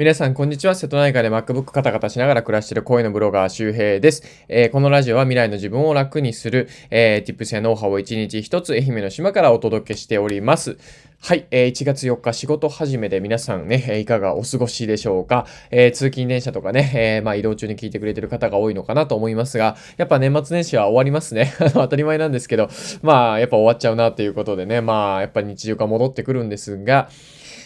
皆さん、こんにちは。瀬戸内海で MacBook カタカタしながら暮らしている声のブロガー周平です。えー、このラジオは未来の自分を楽にする、えー、Tips やノウハウを一日一つ愛媛の島からお届けしております。はい、えー、1月4日仕事始めで皆さんね、いかがお過ごしでしょうか？えー、通勤電車とかね、えー、まあ移動中に聞いてくれてる方が多いのかなと思いますが、やっぱ年末年始は終わりますね。当たり前なんですけど、まあやっぱ終わっちゃうなということでね、まあやっぱ日常が戻ってくるんですが、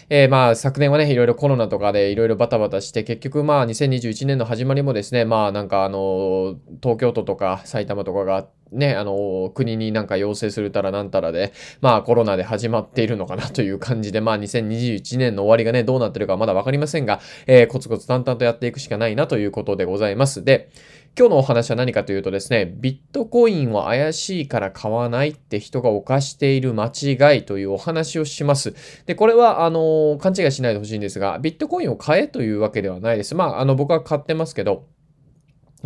えー、まあ昨年はね、いろいろコロナとかでいろいろバタバタして、結局まあ2021年の始まりもですね、まあなんかあの、東京都とか埼玉とかがあってね、あの、国になんか要請するたらなんたらで、まあコロナで始まっているのかなという感じで、まあ2021年の終わりがね、どうなってるかまだわかりませんが、えー、コツコツ淡々とやっていくしかないなということでございます。で、今日のお話は何かというとですね、ビットコインは怪しいから買わないって人が犯している間違いというお話をします。で、これは、あの、勘違いしないでほしいんですが、ビットコインを買えというわけではないです。まあ、あの、僕は買ってますけど、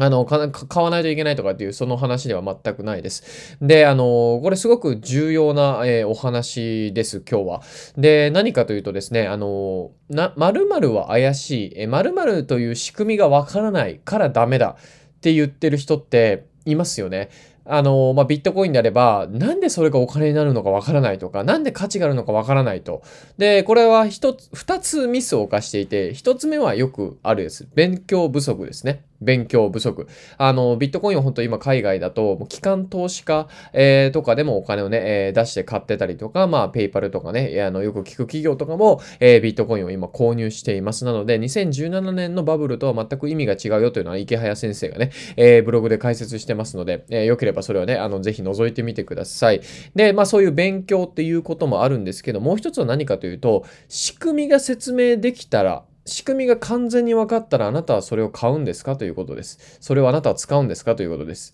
あの、買わないといけないとかっていうその話では全くないです。で、あの、これすごく重要な、えー、お話です、今日は。で、何かというとですね、あの、な、〇〇は怪しい、え〇〇という仕組みがわからないからダメだって言ってる人っていますよね。あの、まあ、ビットコインであれば、なんでそれがお金になるのかわからないとか、なんで価値があるのかわからないと。で、これは一つ、二つミスを犯していて、一つ目はよくあるです。勉強不足ですね。勉強不足。あの、ビットコインを本当今海外だと、機関投資家、えー、とかでもお金をね、えー、出して買ってたりとか、まあ、ペイパルとかね、あの、よく聞く企業とかも、えー、ビットコインを今購入しています。なので、2017年のバブルとは全く意味が違うよというのは池早先生がね、えー、ブログで解説してますので、えー、よければそれはね、あの、ぜひ覗いてみてください。で、まあ、そういう勉強っていうこともあるんですけど、もう一つは何かというと、仕組みが説明できたら、仕組みが完全に分かったらあなたはそれを買うんですかということです。それをあなたは使うんですかということです。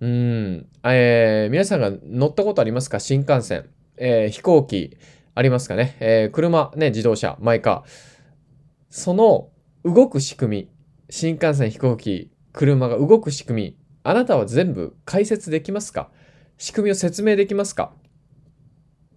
うん。えー、皆さんが乗ったことありますか？新幹線、えー、飛行機、ありますかね、えー、車、ね、自動車、マイカー。その動く仕組み、新幹線、飛行機、車が動く仕組み、あなたは全部解説できますか？仕組みを説明できますか？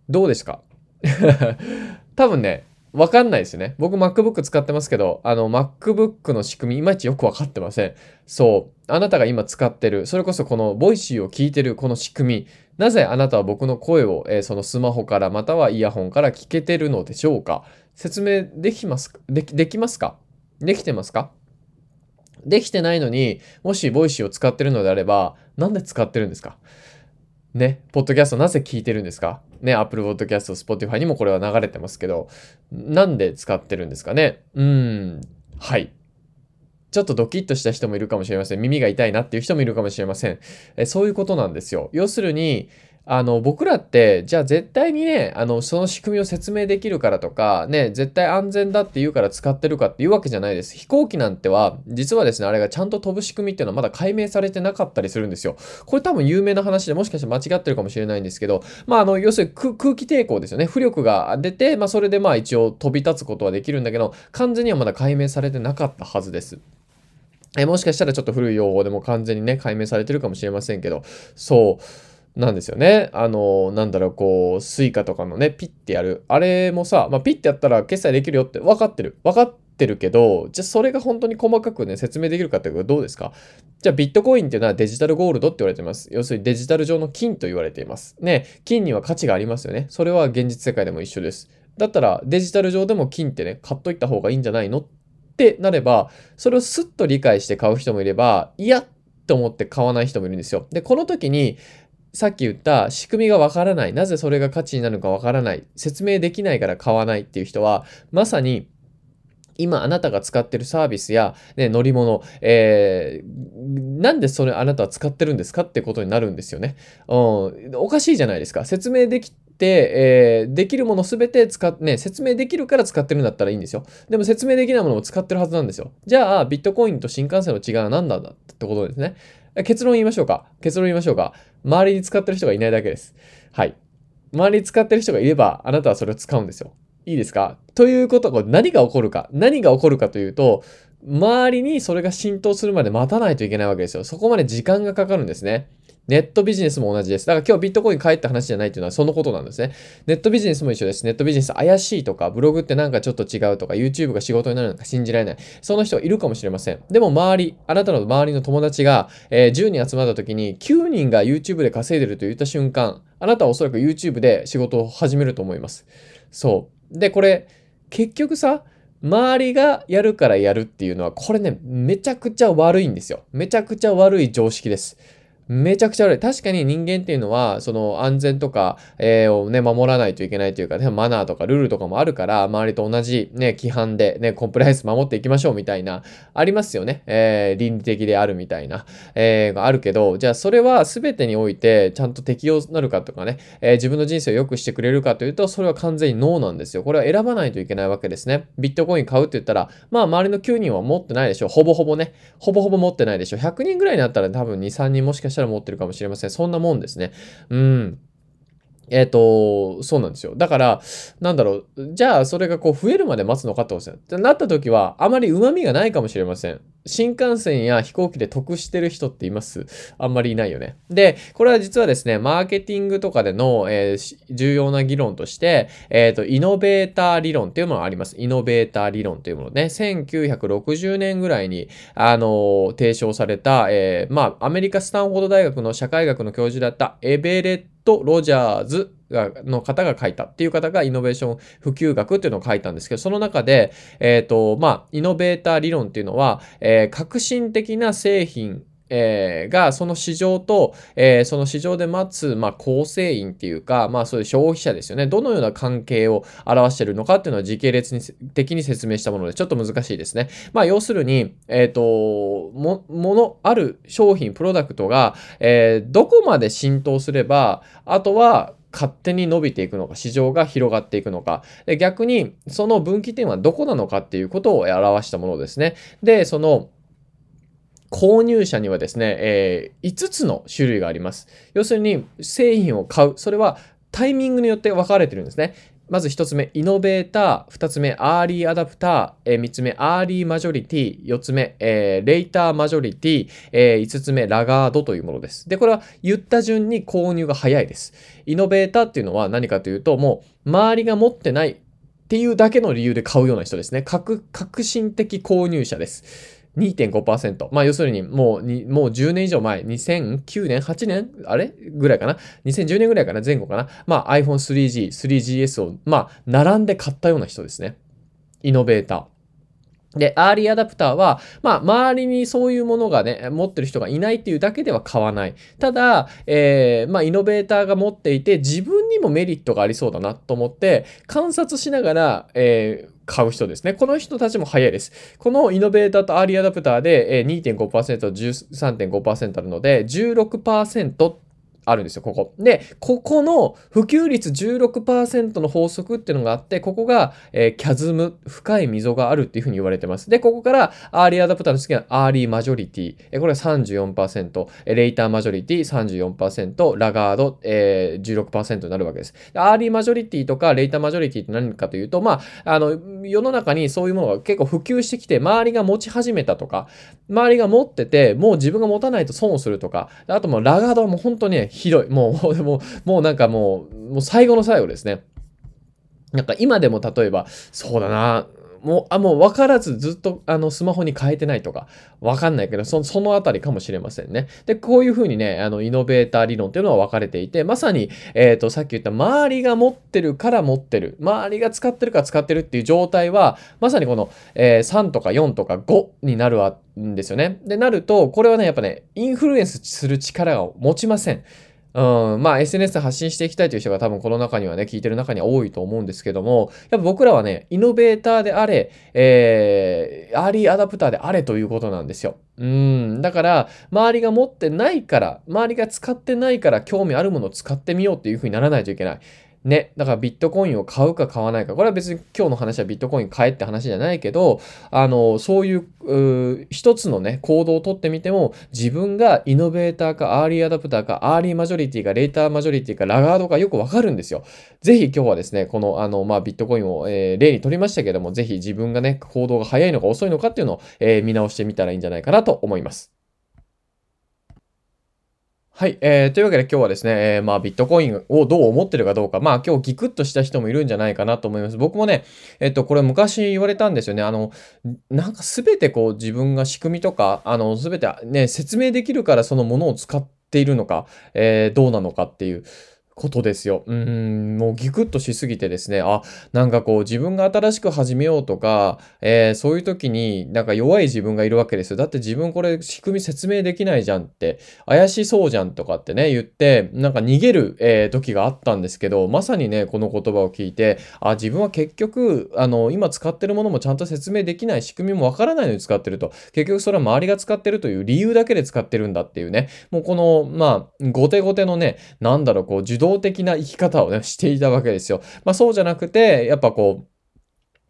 どうですか？多分ね、わかんないですよね。僕 MacBook 使ってますけど、あの MacBook の仕組みいまいちよくわかってません。そう。あなたが今使ってる、それこそこの voicy を聞いてるこの仕組み、なぜあなたは僕の声を、えー、そのスマホからまたはイヤホンから聞けてるのでしょうか？説明できますか？でできますか？できてますか？できてないのに、もし voicy を使ってるのであれば、なんで使ってるんですか？ね、ポッドキャストなぜ聞いてるんですか？ね、Apple Podcast、Spotify にもこれは流れてますけど、なんで使ってるんですかね？うん、はい。ちょっとドキッとした人もいるかもしれません。耳が痛いなっていう人もいるかもしれません。えそういうことなんですよ。要するに、あの、僕らって、じゃあ絶対にね、あの、その仕組みを説明できるからとか、ね、絶対安全だって言うから使ってるかっていうわけじゃないです。飛行機なんては、実はですね、あれがちゃんと飛ぶ仕組みっていうのはまだ解明されてなかったりするんですよ。これ多分有名な話でもしかして間違ってるかもしれないんですけど、まあ、あの、要するに空気抵抗ですよね。浮力が出て、まあ、それでまあ一応飛び立つことはできるんだけど、完全にはまだ解明されてなかったはずです。えもしかしたらちょっと古い用語でも完全にね、解明されてるかもしれませんけど、そう。なんですよね。あの、なんだろう、こう、スイカとかのね、ピッてやる。あれもさ、まあ、ピッてやったら決済できるよって分かってる。分かってるけど、じゃあそれが本当に細かくね、説明できるかってことどうですか？じゃあビットコインっていうのはデジタルゴールドって言われてます。要するにデジタル上の金と言われています。ね、金には価値がありますよね。それは現実世界でも一緒です。だったらデジタル上でも金ってね、買っといた方がいいんじゃないのってなれば、それをスッと理解して買う人もいれば、いやって思って買わない人もいるんですよ。で、この時に、さっき言った仕組みがわからない。なぜそれが価値になるのかわからない。説明できないから買わないっていう人は、まさに今あなたが使ってるサービスや、ね、乗り物、えー、なんでそれあなたは使ってるんですかってことになるんですよね。うん、おかしいじゃないですか。説明できて、えー、できるものすべて使っ、ね、説明できるから使ってるんだったらいいんですよ。でも説明できないものも使ってるはずなんですよ。じゃあ、ビットコインと新幹線の違いは何なんだってことですね。結論言いましょうか。結論言いましょうか。周りに使ってる人がいないだけです。はい。周りに使ってる人がいれば、あなたはそれを使うんですよ。いいですか？ということは、何が起こるか。何が起こるかというと、周りにそれが浸透するまで待たないといけないわけですよ。そこまで時間がかかるんですね。ネットビジネスも同じです。だから今日ビットコイン買えって話じゃないっていうのはそのことなんですね。ネットビジネスも一緒です。ネットビジネス怪しいとか、ブログってなんかちょっと違うとか、YouTube が仕事になるのか信じられない。その人いるかもしれません。でも周り、あなたの周りの友達が、えー、10人集まった時に9人が YouTube で稼いでると言った瞬間、あなたはおそらく YouTube で仕事を始めると思います。そう。で、これ、結局さ、周りがやるからやるっていうのは、これね、めちゃくちゃ悪いんですよ。めちゃくちゃ悪い常識です。めちゃくちゃ悪い。確かに人間っていうのは、その安全とか、えー、をね、守らないといけないというかね、マナーとかルールとかもあるから、周りと同じね、規範でね、コンプライアンス守っていきましょうみたいな、ありますよね。えー、倫理的であるみたいな、えー、があるけど、じゃあそれは全てにおいてちゃんと適用なるかとかね、えー、自分の人生を良くしてくれるかというと、それは完全にノーなんですよ。これは選ばないといけないわけですね。ビットコイン買うって言ったら、まあ周りの9人は持ってないでしょう。ほぼほぼね。ほぼほぼ持ってないでしょう。100人ぐらいになったら多分2、3人もしかししたら持ってるかもしれません。そんなもんですね。うん。えっ、ー、と、そうなんですよ。だから、なんだろう。じゃあ、それがこう増えるまで待つのかってことですよ。なった時は、あまり旨味がないかもしれません。新幹線や飛行機で得してる人っていますあんまりいないよね。で、これは実はですね、マーケティングとかでの、えー、重要な議論として、えっ、ー、と、イノベーター理論っていうものがあります。イノベーター理論というものね。1960年ぐらいに、あのー、提唱された、え、まあ、アメリカスタンフォード大学の社会学の教授だったエベレット・ロジャーズの方が書いたっていう方がイノベーション普及学っていうのを書いたんですけど、その中で、えっ、ー、と、まあ、イノベーター理論っていうのは、えー、革新的な製品えー、が、その市場と、えー、その市場で待つ、まあ、構成員っていうか、まあ、そういう消費者ですよね。どのような関係を表しているのかっていうのは時系列に的に説明したもので、ちょっと難しいですね。まあ、要するに、えっ、ー、と、も、もの、ある商品、プロダクトが、えー、どこまで浸透すれば、あとは、勝手に伸びていくのか、市場が広がっていくのか、で逆にその分岐点はどこなのかっていうことを表したものですね。で、その購入者にはですね、えー、5つの種類があります。要するに製品を買う。それはタイミングによって分かれてるんですね。まず1つ目、イノベーター。2つ目、アーリーアダプター。えー、3つ目、アーリーマジョリティ。4つ目、えー、レイターマジョリティ。えー、5つ目、ラガードというものです。で、これは言った順に購入が早いです。イノベーターっていうのは何かというと、もう周りが持ってないっていうだけの理由で買うような人ですね。革新的購入者です。2.5%。まあ要するにもうに、もう10年以上前、2009年 ?8 年あれ？ぐらいかな ?2010 年ぐらいかな？前後かな？まあ iPhone 3G、3GS を、まあ並んで買ったような人ですね。イノベーター。で、アーリーアダプターは、まあ、周りにそういうものがね、持ってる人がいないっていうだけでは買わない。ただ、えー、まあ、イノベーターが持っていて、自分にもメリットがありそうだなと思って、観察しながら、えー、買う人ですね。この人たちも早いです。このイノベーターとアーリーアダプターで2.5%、13.5%あるので、16%あるんですよ、ここ。で、ここの普及率16%の法則っていうのがあって、ここが、えー、キャズム、深い溝があるっていうふうに言われてます。で、ここから、アーリーアダプターの次はアーリーマジョリティ。えー、これは34%、レイターマジョリティ34%、ラガード、えー、16%になるわけです。アーリーマジョリティとか、レイターマジョリティって何かというと、まあ、あの、世の中にそういうものが結構普及してきて、周りが持ち始めたとか、周りが持ってて、もう自分が持たないと損をするとか、あともラガードはもう本当にね、ひどい。もう、もう、もうなんかもう、もう最後の最後ですね。なんか今でも例えば、そうだな、もう、あ、もう分からずずっとあのスマホに変えてないとか、分かんないけど、そそのあたりかもしれませんね。で、こういうふうにね、あの、イノベーター理論っていうのは分かれていて、まさに、えっ、ー、と、さっき言った周りが持ってるから持ってる、周りが使ってるから使ってるっていう状態は、まさにこの、えー、3とか4とか5になるんですよね。で、なると、これはね、やっぱね、インフルエンスする力を持ちません。うん、まあ SNS で発信していきたいという人が多分この中にはね、聞いてる中には多いと思うんですけども、やっぱ僕らはね、イノベーターであれ、えー、アーリーアダプターであれということなんですよ。うん、だから、周りが持ってないから、周りが使ってないから興味あるものを使ってみようっていうふうにならないといけない。ね、だからビットコインを買うか買わないか、これは別に今日の話はビットコイン買えって話じゃないけど、あの、そういうう、一つのね、行動をとってみても、自分がイノベーターか、アーリーアダプターか、アーリーマジョリティか、レーターマジョリティか、ラガードかよくわかるんですよ。ぜひ今日はですね、この、あの、まあ、ビットコインを、えー、例に取りましたけども、ぜひ自分がね、行動が早いのか遅いのかっていうのを、えー、見直してみたらいいんじゃないかなと思います。はい、えー、というわけで今日はですね、えー、まあビットコインをどう思ってるかどうか、まあ今日ギクッとした人もいるんじゃないかなと思います。僕もね、えっと、これ昔言われたんですよね。あの、なんかすべてこう自分が仕組みとか、あの、すべてね、説明できるからそのものを使っているのか、えー、どうなのかっていう。ことですよ。うん、もうギクッとしすぎてですね、あ、なんかこう自分が新しく始めようとか、えー、そういう時になんか弱い自分がいるわけですよ。だって自分これ仕組み説明できないじゃんって、怪しそうじゃんとかってね、言って、なんか逃げる、えー、時があったんですけど、まさにね、この言葉を聞いて、あ、自分は結局、あの、今使ってるものもちゃんと説明できない仕組みもわからないのに使ってると。結局それは周りが使ってるという理由だけで使ってるんだっていうね。もうこの、まあ、後手後手のね、なんだろう、こう、受動的な生き方をね、していたわけですよ。まあそうじゃなくて、やっぱこう、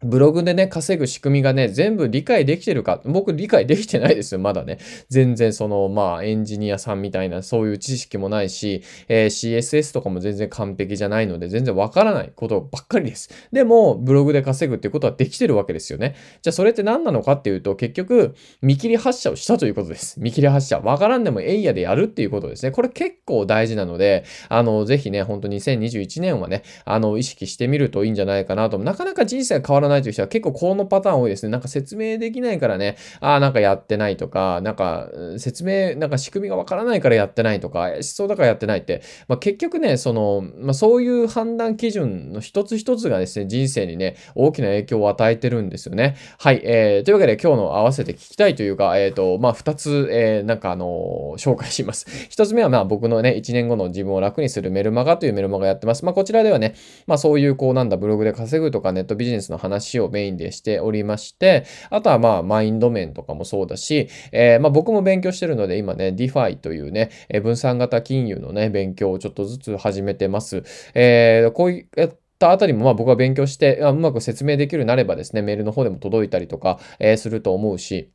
ブログでね、稼ぐ仕組みがね、全部理解できてるか。僕理解できてないですよ、まだね。全然その、まあ、エンジニアさんみたいな、そういう知識もないし、えー、CSS とかも全然完璧じゃないので、全然わからないことばっかりです。でも、ブログで稼ぐっていうことはできてるわけですよね。じゃあ、それって何なのかっていうと、結局、見切り発車をしたということです。見切り発車。わからんでもエイヤでやるっていうことですね。これ結構大事なので、あの、ぜひね、本当2021年はね、あの、意識してみるといいんじゃないかなと。なかなか人生変わらないないという人は結構このパターン多いですね。なんか説明できないからね、ああ、なんかやってないとか、なんか説明、なんか仕組みがわからないからやってないとか、思想だからやってないって、まあ、結局ね、その、まあ、そういう判断基準の一つ一つがですね、人生にね、大きな影響を与えてるんですよね。はい。えー、というわけで今日の合わせて聞きたいというか、えっ、ー、と、まあ、二つ、えー、なんかあのー、紹介します。一つ目はまあ僕のね、一年後の自分を楽にするメルマガというメルマガやってます。まあ、こちらではね、まあ、そういうこうなんだ、ブログで稼ぐとかネットビジネスの話をメインでしておりまして、あとはまあ、マインド面とかもそうだし、えー、まあ僕も勉強してるので、今ね、 DeFi というね、分散型金融のね、勉強をちょっとずつ始めてます。えー、こういったあたりもまあ僕は勉強して、うまく説明できるようになればですね、メールの方でも届いたりとか、えー、すると思うし、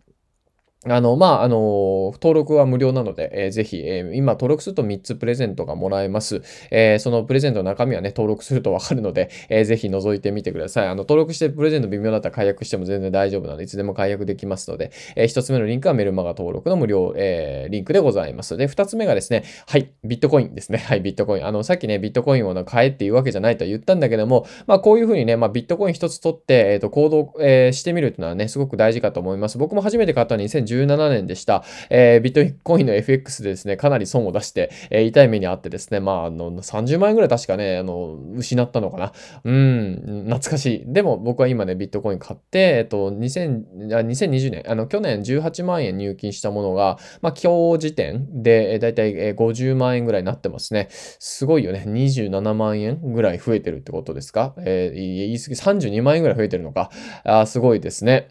あの、まあ、あの、登録は無料なので、えー、ぜひ、えー、今登録すると3つプレゼントがもらえます。えー、そのプレゼントの中身はね、登録するとわかるので、えー、ぜひ覗いてみてください。あの、登録してプレゼント微妙だったら解約しても全然大丈夫なので、いつでも解約できますので、えー、1つ目のリンクはメルマガ登録の無料、えー、リンクでございます。で、2つ目がですね、はい、ビットコインですね。はい、ビットコイン。あの、さっきね、ビットコインを買えっていうわけじゃないと言ったんだけども、まあ、こういうふうにね、まあ、ビットコイン1つ取って、えっ、ー、と、行動、えー、してみるっていうのはね、すごく大事かと思います。僕も初めて買ったのは2017年でした。。えー、ビットコインの FX でですね、かなり損を出して、えー、痛い目にあってですね、まあ、あの、30万円ぐらい確かね、あの、失ったのかな。うん、懐かしい。でも僕は今ね、ビットコイン買って、えっと、2000、あ2020年、あの、去年18万円入金したものが、まあ、今日時点で、えー、だいたい50万円ぐらいになってますね。すごいよね。27万円ぐらい増えてるってことですか？えー、言い過ぎ、32万円ぐらい増えてるのか？あすごいですね。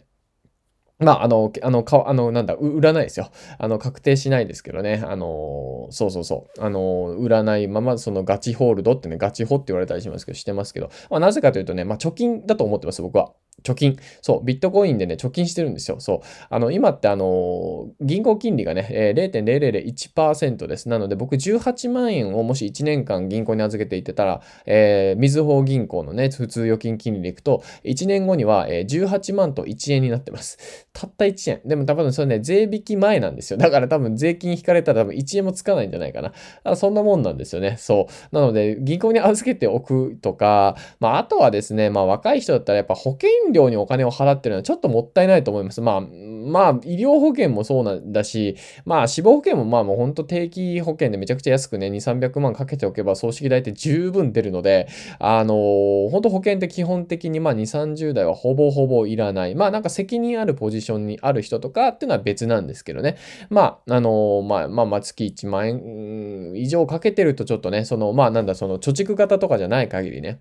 まあ、あの、あの、か、あの、なんだ、売らないですよ。あの、確定しないですけどね。あの、そうそうそう。あの、売らないまま、そのガチホールドってね、ガチホって言われたりしますけど、してますけど、まあ、なぜかというとね、まあ、貯金だと思ってます、僕は。貯金。そう、ビットコインでね、貯金してるんですよ。そう。あの、今ってあの、銀行金利がね、え、0.0001%です。なので、僕18万円をもし1年間銀行に預けていてたら、えー、みずほ銀行のね、普通預金金利でいくと、1年後には、え、18万と1円になってます。たった1円。でも多分それね、税引き前なんですよ。だから多分税金引かれたら多分1円もつかないんじゃないかな。あそんなもんなんですよね。そう。なので、銀行に預けておくとか、まあ、あとはですね、まあ、若い人だったらやっぱ保険料にお金を払ってるのはちょっともったいないと思います。まあ、まあ、医療保険もそうなんだし、まあ、死亡保険もまあもうほんと定期保険でめちゃくちゃ安くね、2、300万かけておけば葬式代って十分出るので、あのー、本当保険って基本的にまあ2、30代はほぼほぼいらない。まあなんか責任あるポジションにある人とかっていうのは別なんですけどね。まあ、あのー、まあ、まあ、まあ、月1万円以上かけてるとちょっとね、その、まあなんだ、その貯蓄型とかじゃない限りね、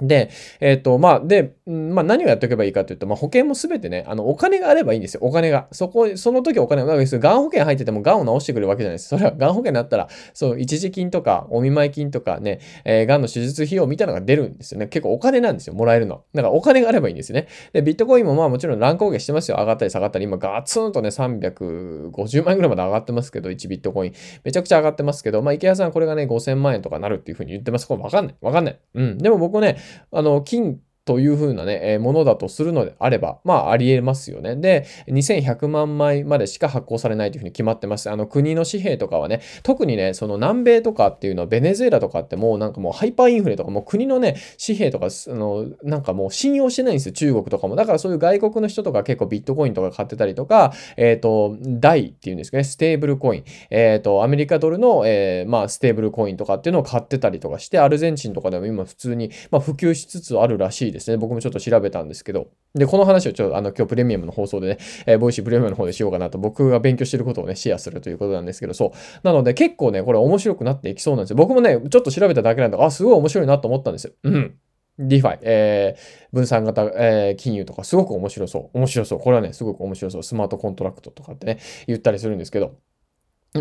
で、えっ、ー、と、まあ、で、まあ、何をやっておけばいいかというと、まあ、保険もすべてね、あの、お金があればいいんですよ、お金が。そこ、その時お金が、がん保険入っててもがんを治してくるわけじゃないです。それはがん保険になったら、そう、一時金とか、お見舞い金とかね、えー、がんの手術費用みたいなのが出るんですよね。結構お金なんですよ、もらえるの。だからお金があればいいんですよね。で、ビットコインもまあもちろん乱高下してますよ。上がったり下がったり、今ガツンとね、350万円ぐらいまで上がってますけど、1ビットコイン。めちゃくちゃ上がってますけど、まあ、池谷さんこれがね、5000万円とかなるっていうふうに言ってます。これわかんない。わかんない。うん。でも僕ね、あの、金という風なね、え、ものだとするのであれば、まあ、あり得ますよね。で、2100万枚までしか発行されないというふうに決まってます。あの、国の紙幣とかはね、特にね、その南米とかっていうのは、ベネズエラとかってもうなんかもうハイパーインフレとか、もう国のね、紙幣とか、あの、なんかもう信用してないんですよ、中国とかも。だからそういう外国の人とか結構ビットコインとか買ってたりとか、えっ、ー、と、 DAI っていうんですかね、ステーブルコイン。えっ、ー、と、アメリカドルの、えー、まあ、ステーブルコインとかっていうのを買ってたりとかして、アルゼンチンとかでも今普通に、まあ、普及しつつあるらしいですね。僕もちょっと調べたんですけど。で、この話をちょっと、あの、今日プレミアムの放送でね、えー、 Voicy プレミアムの方でしようかなと、僕が勉強してることをね、シェアするということなんですけど、そう。なので、結構ね、これ面白くなっていきそうなんですよ。僕もね、ちょっと調べただけなんで、あ、すごい面白いなと思ったんですよ。うん。DeFi、えー、分散型、えー、金融とかすごく面白そう。面白そう。これはね、すごく面白そう。スマートコントラクトとかってね、言ったりするんですけど、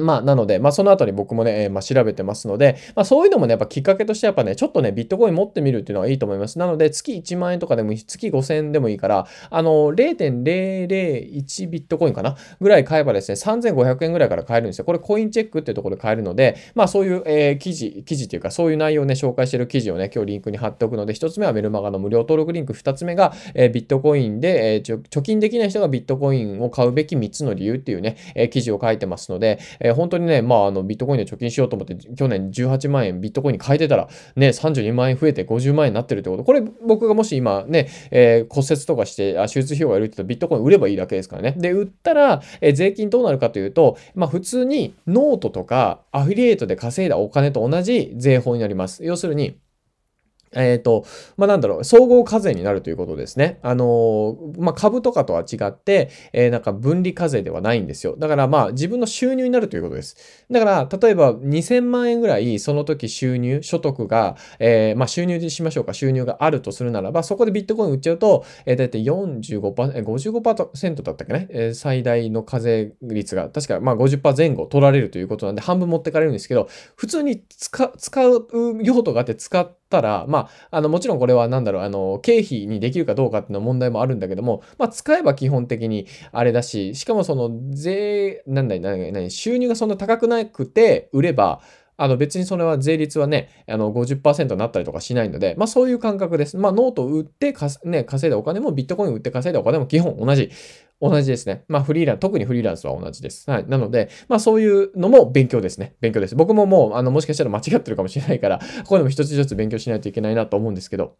まあ、なので、まあ、その後に僕もね、まあ、調べてますので、まあ、そういうのもね、やっぱきっかけとしてやっぱね、ちょっとね、ビットコイン持ってみるっていうのはいいと思います。なので、月1万円とかでもいいし、月5000円でもいいから、あの、0.001ビットコインかな？ぐらい買えばですね、3500円ぐらいから買えるんですよ。これコインチェックっていうところで買えるので、まあ、そういう、えー、記事、記事っていうか、そういう内容をね、紹介してる記事をね、今日リンクに貼っておくので、1つ目はメルマガの無料登録リンク、2つ目が、えー、ビットコインで、え、貯金できない人がビットコインを買うべき3つの理由っていうね、え、記事を書いてますので、えー、本当にね、まあ、あの、ビットコインで貯金しようと思って、去年18万円ビットコインに変えてたら、ね、32万円増えて50万円になってるってこと。これ、僕がもし今ね、えー、骨折とかして、あ手術費用がいるって言ったらビットコイン売ればいいだけですからね。で、売ったら、えー、税金どうなるかというと、まあ、普通にノートとかアフィリエイトで稼いだお金と同じ税法になります。要するに、えっ、ー、と、まあ、なんだろう、総合課税になるということですね。あのー、まあ、株とかとは違って、えー、なんか分離課税ではないんですよ。だからまあ、自分の収入になるということです。だから、例えば2000万円ぐらい、その時収入、所得が、えー、まあ、収入にしましょうか、収入があるとするならば、そこでビットコイン売っちゃうと、えー、だいたい45%、55%だったっけね、えー、最大の課税率が、確かま50%前後取られるということなんで、半分持ってかれるんですけど、普通に使使う用途があって使って、たら、まあ、あの、もちろんこれは何だろう、あの、経費にできるかどうかっていうの問題もあるんだけども、まあ、使えば基本的にあれだし、しかもその税、なんだい、なんだい、収入がそんな高くなくて売れば、あの別にそれは税率はね、あの50%になったりとかしないので、まあそういう感覚です。まあノートを売ってか、ね、稼いだお金もビットコイン売って稼いだお金も基本同じ。同じですね。まあフリーランス、特にフリーランスは同じです。はい。なので、まあそういうのも勉強ですね。勉強です。僕ももう、あの、もしかしたら間違ってるかもしれないから、こういうのも一つ一つ勉強しないといけないなと思うんですけど、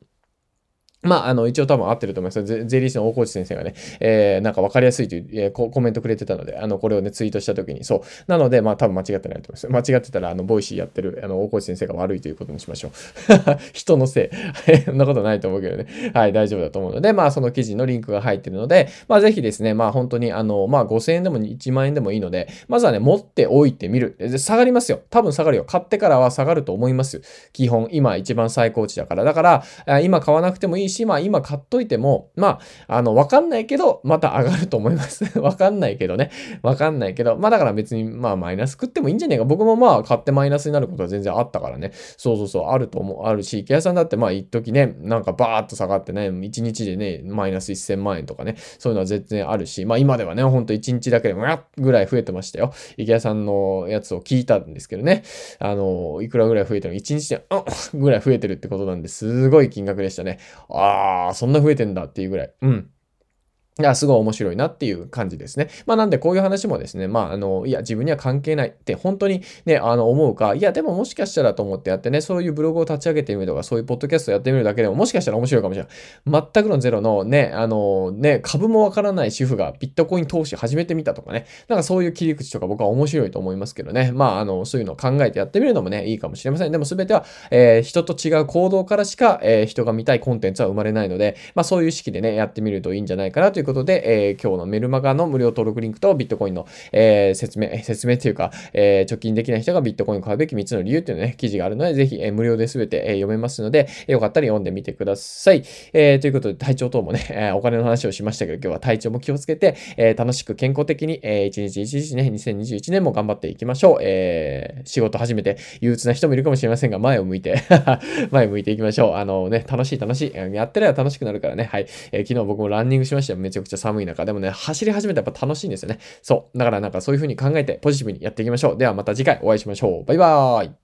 まあ、あの、一応多分合ってると思います。税理士の大河内先生がね、えー、なんか分かりやすいという、えー、コメントくれてたので、あの、これをね、ツイートしたときに、そう。なので、まあ、多分間違ってないと思います。間違ってたら、あの、 Voicy やってる、あの、大河内先生が悪いということにしましょう。人のせい。そんなことないと思うけどね。はい、大丈夫だと思うので、まあ、その記事のリンクが入ってるので、まあ、ぜひですね、まあ、本当に、あの、まあ、5000円でも1万円でもいいので、まずはね、持っておいてみる。下がりますよ。多分下がるよ。買ってからは下がると思います。基本、今一番最高値だから。だから、今買わなくてもいいし、しまあ、今買っといても、まあ、あの、わかんないけど、また上がると思います。わかんないけどね。わかんないけど、まあだから別に、まあマイナス食ってもいいんじゃねえか。僕もまあ買ってマイナスになることは全然あったからね。そうそうそう、あると思う、あるし、池谷さんだってまあ一時ね、なんかバーっと下がってね、1日でね、マイナス1000万円とかね、そういうのは全然あるし、まあ今ではね、ほんと1日だけでもやっぐらい増えてましたよ。池谷さんのやつを聞いたんですけどね。あの、いくらぐらい増えてるの ?1 日で、あぐらい増えてるってことなんで、すごい金額でしたね。あああ、そんな増えてんだっていうぐらい。うん。いや、すごい面白いなっていう感じですね。まあなんでこういう話もですね、まああの、いや、自分には関係ないって本当にね、あの、思うか、いや、でももしかしたらと思ってやってね、そういうブログを立ち上げてみるとか、そういうポッドキャストやってみるだけでももしかしたら面白いかもしれない。全くのゼロのね、あの、ね、株もわからない主婦がビットコイン投資始めてみたとかね、なんかそういう切り口とか僕は面白いと思いますけどね、まああの、そういうのを考えてやってみるのもね、いいかもしれません。でも全ては、えー、人と違う行動からしか、えー、人が見たいコンテンツは生まれないので、まあそういう意識でね、やってみるといいんじゃないかなというということで、えー今日のメルマガの無料登録リンクとビットコインの、えー、説明、説明というか、えー、貯金できない人がビットコインを買うべき3つの理由っていうね、記事があるので、ぜひ、えー、無料で全て、えー、読めますので、よかったら読んでみてください。えー、ということで、体調等もね、えー、お金の話をしましたけど、今日は体調も気をつけて、えー、楽しく健康的に、えー、一日一日ね、2021年も頑張っていきましょう。えー、仕事始めて憂鬱な人もいるかもしれませんが、前を向いて 前を向いていきましょう。あのね、楽しい楽しい。やってれば楽しくなるからね。はい。えー、昨日僕もランニングしましたよ。ちゃくちゃ寒い中。でもね、走り始めたらやっぱ楽しいんですよね。そう。だからなんかそういう風に考えてポジティブにやっていきましょう。ではまた次回お会いしましょう。バイバーイ。